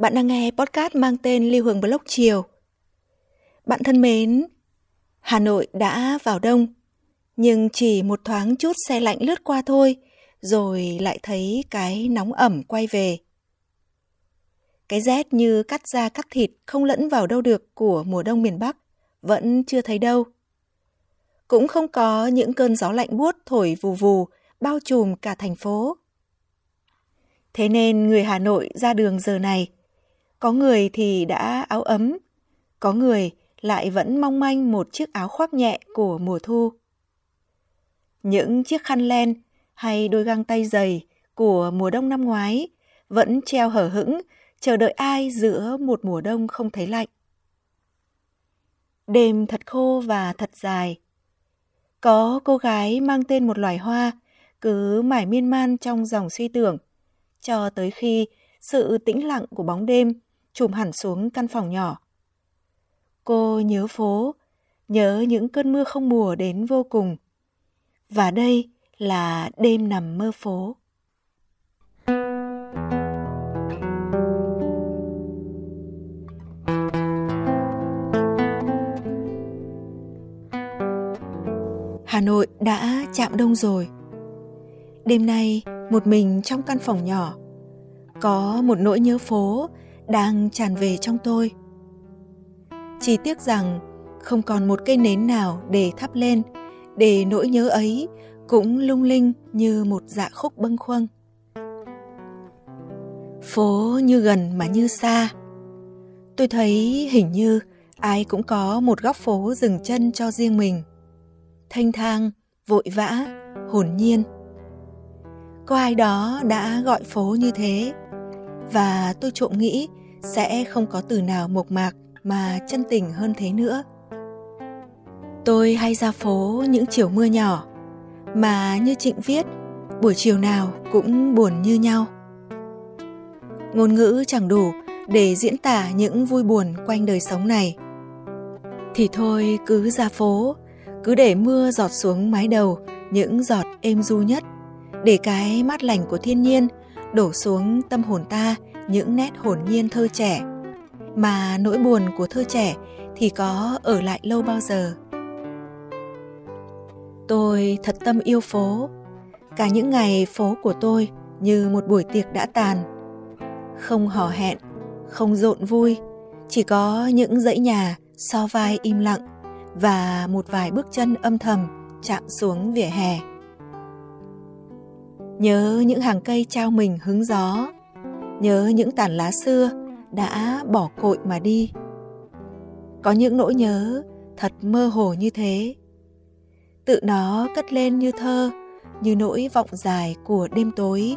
bạn đang nghe podcast mang tên Lưu Hương Blog Chiều. Bạn thân mến, Hà Nội đã vào đông, nhưng chỉ một thoáng chút xe lạnh lướt qua thôi, rồi lại thấy cái nóng ẩm quay về. Cái rét như cắt da cắt thịt không lẫn vào đâu được của mùa đông miền Bắc, vẫn chưa thấy đâu. Cũng không có những cơn gió lạnh buốt thổi vù vù bao trùm cả thành phố. Thế nên người Hà Nội ra đường giờ này, có người thì đã áo ấm, có người lại vẫn mong manh một chiếc áo khoác nhẹ của mùa thu. Những chiếc khăn len hay đôi găng tay dày của mùa đông năm ngoái vẫn treo hở hững, chờ đợi ai giữa một mùa đông không thấy lạnh. Đêm thật khô và thật dài. Có cô gái mang tên một loài hoa, cứ mải miên man trong dòng suy tưởng – cho tới khi sự tĩnh lặng của bóng đêm trùm hẳn xuống căn phòng nhỏ. Cô nhớ phố, nhớ những cơn mưa không mùa đến vô cùng. Và đây là đêm nằm mơ phố. Hà Nội đã chạm đông rồi. Đêm nay, một mình trong căn phòng nhỏ có một nỗi nhớ phố đang tràn về trong tôi. Chỉ tiếc rằng không còn một cây nến nào để thắp lên, để nỗi nhớ ấy cũng lung linh như một dạ khúc bâng khuâng. Phố như gần mà như xa, tôi thấy hình như ai cũng có một góc phố dừng chân cho riêng mình. Thanh thang, vội vã, hồn nhiên. Có ai đó đã gọi phố như thế, và tôi trộm nghĩ sẽ không có từ nào mộc mạc mà chân tình hơn thế nữa. Tôi hay ra phố những chiều mưa nhỏ, mà như trịnh viết, buổi chiều nào cũng buồn như nhau. Ngôn ngữ chẳng đủ để diễn tả những vui buồn quanh đời sống này. Thì thôi, cứ ra phố, cứ để mưa giọt xuống mái đầu, những giọt êm du nhất, để cái mát lành của thiên nhiên đổ xuống tâm hồn ta những nét hồn nhiên thơ trẻ. Mà nỗi buồn của thơ trẻ thì có ở lại lâu bao giờ? Tôi thật tâm yêu phố. Cả những ngày phố của tôi như một buổi tiệc đã tàn. Không hò hẹn, không rộn vui, chỉ có những dãy nhà so vai im lặng và một vài bước chân âm thầm chạm xuống vỉa hè. Nhớ những hàng cây trao mình hứng gió nhớ những tàn lá xưa đã bỏ cội mà đi. Có những nỗi nhớ thật mơ hồ như thế. Tự nó cất lên như thơ, như nỗi vọng dài của đêm tối,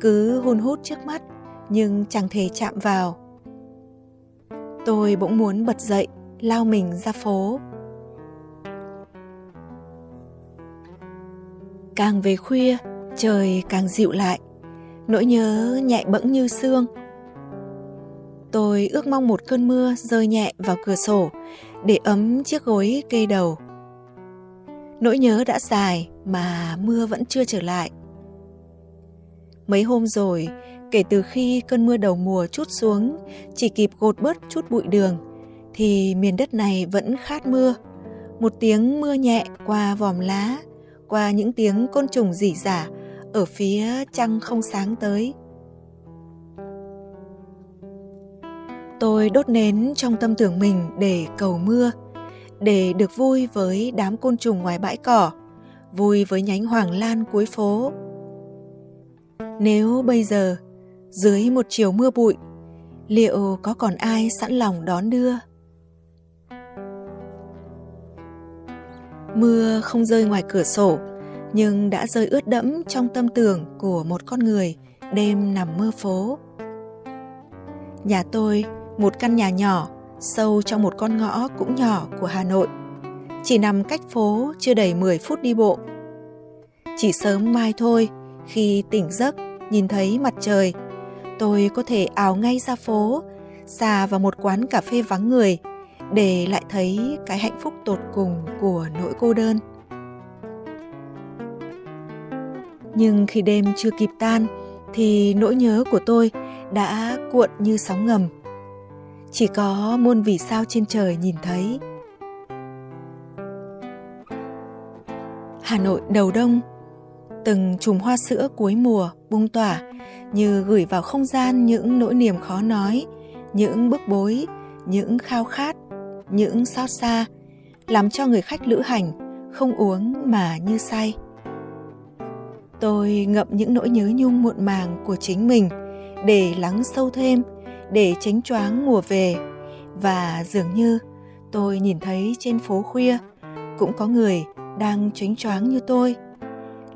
cứ hun hút trước mắt nhưng chẳng thể chạm vào. Tôi bỗng muốn bật dậy, lao mình ra phố. Càng về khuya, trời càng dịu lại nỗi nhớ nhẹ bẫng như xương. Tôi ước mong một cơn mưa rơi nhẹ vào cửa sổ để ấm chiếc gối kê đầu. Nỗi nhớ đã dài mà mưa vẫn chưa trở lại. Mấy hôm rồi, kể từ khi cơn mưa đầu mùa chút xuống, chỉ kịp gột bớt chút bụi đường, thì miền đất này vẫn khát mưa. Một tiếng mưa nhẹ qua vòm lá, qua những tiếng côn trùng rỉ rả ở phía trăng không sáng tới. Tôi đốt nến trong tâm tưởng mình để cầu mưa, để được vui với đám côn trùng ngoài bãi cỏ, vui với nhánh hoàng lan cuối phố. Nếu bây giờ, dưới một chiều mưa bụi, liệu có còn ai sẵn lòng đón đưa? Mưa không rơi ngoài cửa sổ nhưng đã rơi ướt đẫm trong tâm tưởng của một con người đêm nằm mơ phố. Nhà tôi, một căn nhà nhỏ, sâu trong một con ngõ cũng nhỏ của Hà Nội. Chỉ nằm cách phố chưa đầy 10 phút đi bộ. Chỉ sớm mai thôi, khi tỉnh giấc nhìn thấy mặt trời, tôi có thể ảo ngay ra phố, xà vào một quán cà phê vắng người để lại thấy cái hạnh phúc tột cùng của nỗi cô đơn. Nhưng khi đêm chưa kịp tan thì nỗi nhớ của tôi đã cuộn như sóng ngầm. Chỉ có muôn vì sao trên trời nhìn thấy. Hà Nội đầu đông, từng chùm hoa sữa cuối mùa bung tỏa như gửi vào không gian những nỗi niềm khó nói, những bức bối, những khao khát, những xót xa, làm cho người khách lữ hành không uống mà như say. Tôi ngậm những nỗi nhớ nhung muộn màng của chính mình để lắng sâu thêm, để tránh choáng mùa về. Và dường như tôi nhìn thấy trên phố khuya cũng có người đang tránh choáng như tôi.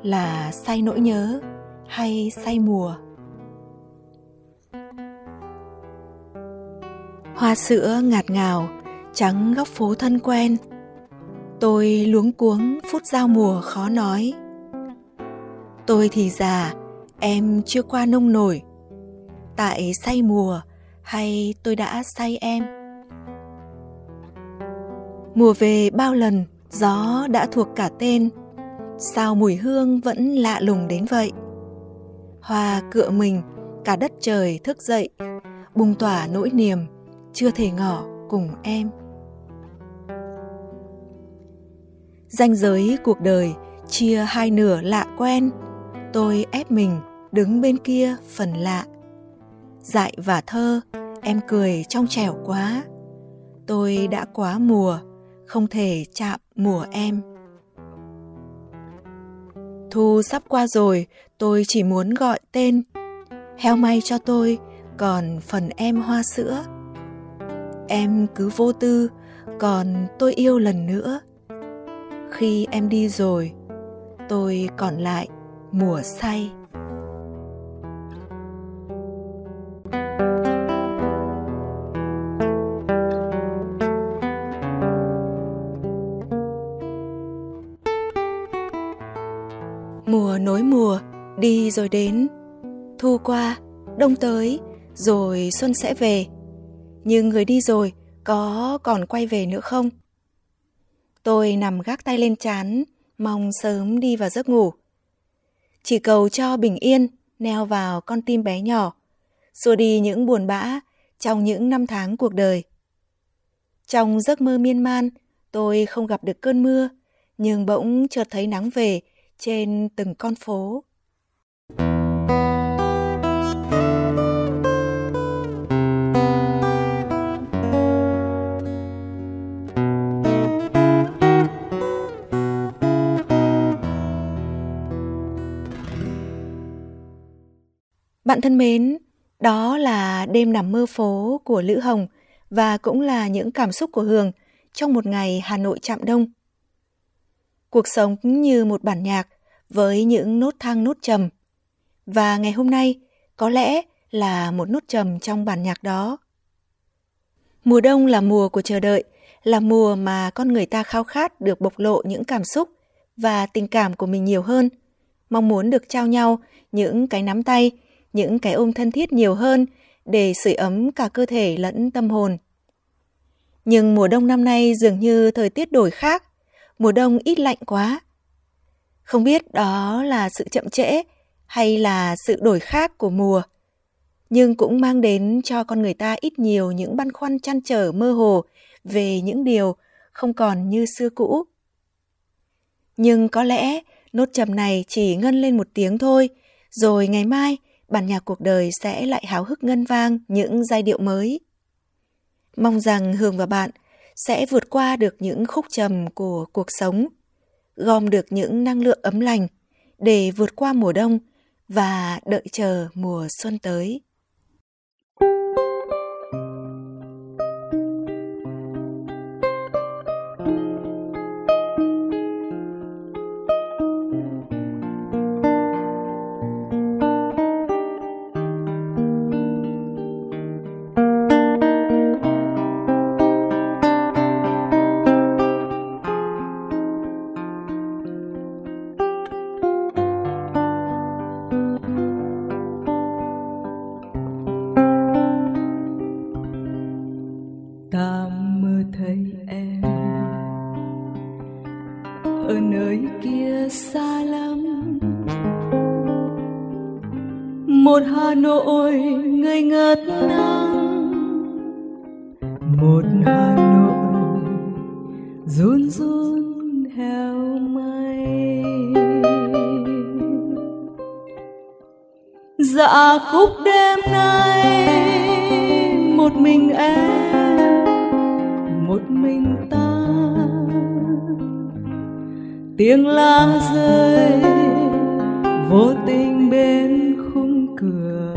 Là say nỗi nhớ hay say mùa? Hoa sữa ngạt ngào trắng góc phố thân quen. Tôi luống cuống phút giao mùa khó nói tôi thì già, em chưa qua nông nổi. Tại say mùa, hay tôi đã say em? Mùa về bao lần, gió đã thuộc cả tên. Sao mùi hương vẫn lạ lùng đến vậy? Hoa cựa mình, cả đất trời thức dậy. Bùng tỏa nỗi niềm, chưa thể ngỏ cùng em. Ranh giới cuộc đời, chia hai nửa lạ quen tôi ép mình đứng bên kia phần lạ. Dại và thơ, em cười trong trẻo quá. Tôi đã quá mùa, không thể chạm mùa em. Thu sắp qua rồi, tôi chỉ muốn gọi tên. Heo may cho tôi, còn phần em hoa sữa. Em cứ vô tư, còn tôi yêu lần nữa. Khi em đi rồi, tôi còn lại mùa say. Mùa nối mùa, đi rồi đến. Thu qua, đông tới, rồi xuân sẽ về. Nhưng người đi rồi, có còn quay về nữa không? Tôi nằm gác tay lên chán, mong sớm đi vào giấc ngủ chỉ cầu cho bình yên, neo vào con tim bé nhỏ, xua đi những buồn bã trong những năm tháng cuộc đời. Trong giấc mơ miên man, tôi không gặp được cơn mưa, nhưng bỗng chợt thấy nắng về trên từng con phố. Bạn thân mến, đó là đêm nằm mơ phố của Lữ Hồng và cũng là những cảm xúc của Hường trong một ngày Hà Nội chạm đông. Cuộc sống như một bản nhạc với những nốt thang nốt trầm. Và ngày hôm nay có lẽ là một nốt trầm trong bản nhạc đó. Mùa đông là mùa của chờ đợi, là mùa mà con người ta khao khát được bộc lộ những cảm xúc và tình cảm của mình nhiều hơn, mong muốn được trao nhau những cái nắm tay, những cái ôm thân thiết nhiều hơn để sưởi ấm cả cơ thể lẫn tâm hồn. Nhưng mùa đông năm nay dường như thời tiết đổi khác, mùa đông ít lạnh quá. Không biết đó là sự chậm trễ hay là sự đổi khác của mùa, nhưng cũng mang đến cho con người ta ít nhiều những băn khoăn chăn trở mơ hồ về những điều không còn như xưa cũ. Nhưng có lẽ nốt trầm này chỉ ngân lên một tiếng thôi, rồi ngày mai bản nhạc cuộc đời sẽ lại háo hức ngân vang những giai điệu mới. Mong rằng Hương và bạn sẽ vượt qua được những khúc trầm của cuộc sống, gom được những năng lượng ấm lành để vượt qua mùa đông và đợi chờ mùa xuân tới. Lắm. Một hà nội ngây ngất nắng một hà nội run run theo mây. Dạ khúc đêm nay một mình em, một mình ta tiếng lá rơi, vô tình bên khung cửa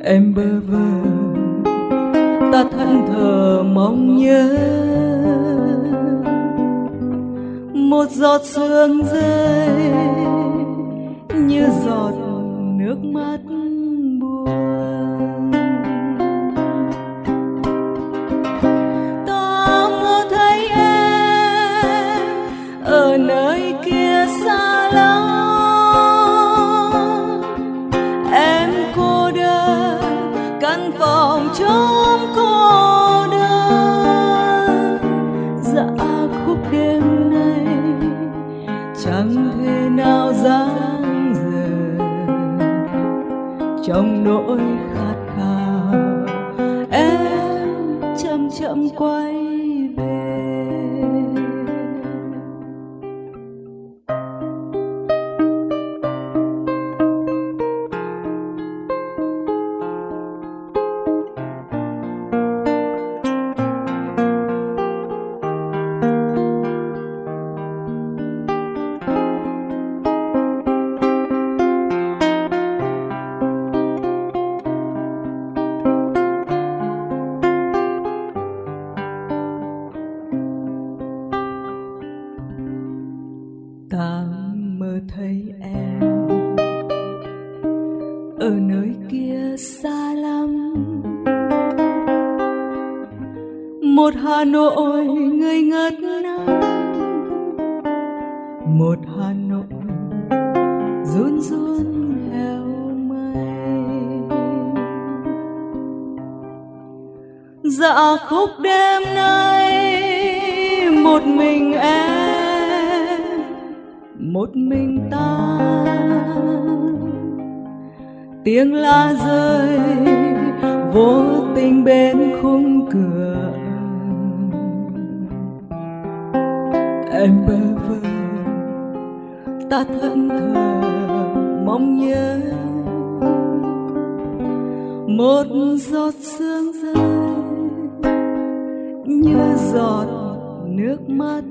em bơ vơ, ta thân thờ mong nhớ. Một giọt sương rơi như giọt nước mắt. Chậm hà nội, người ngất nắng một hà nội run run heo mây. Dạ khúc đêm nay một mình em, một mình ta. Tiếng la rơi vô tình bên khung cửa. Em bơ vơ. Ta thẫn thờ, mong nhớ. Một giọt sương rơi, như giọt nước mắt.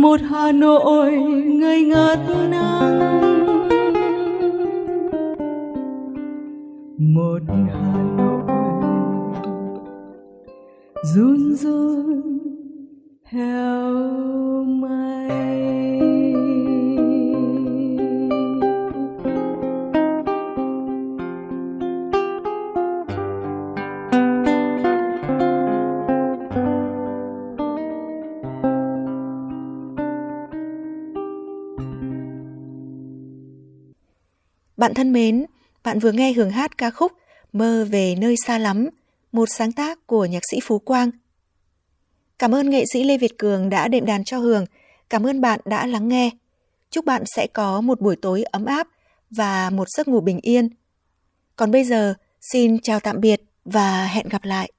Một hà nội ngây ngất nắng một hà nội run run theo Bạn thân mến, bạn vừa nghe hưởng hát ca khúc Mơ về nơi xa lắm, một sáng tác của nhạc sĩ Phú Quang. Cảm ơn nghệ sĩ Lê Việt Cường đã đệm đàn cho Hường. Cảm ơn bạn đã lắng nghe. Chúc bạn sẽ có một buổi tối ấm áp và một giấc ngủ bình yên. Còn bây giờ, xin chào tạm biệt và hẹn gặp lại.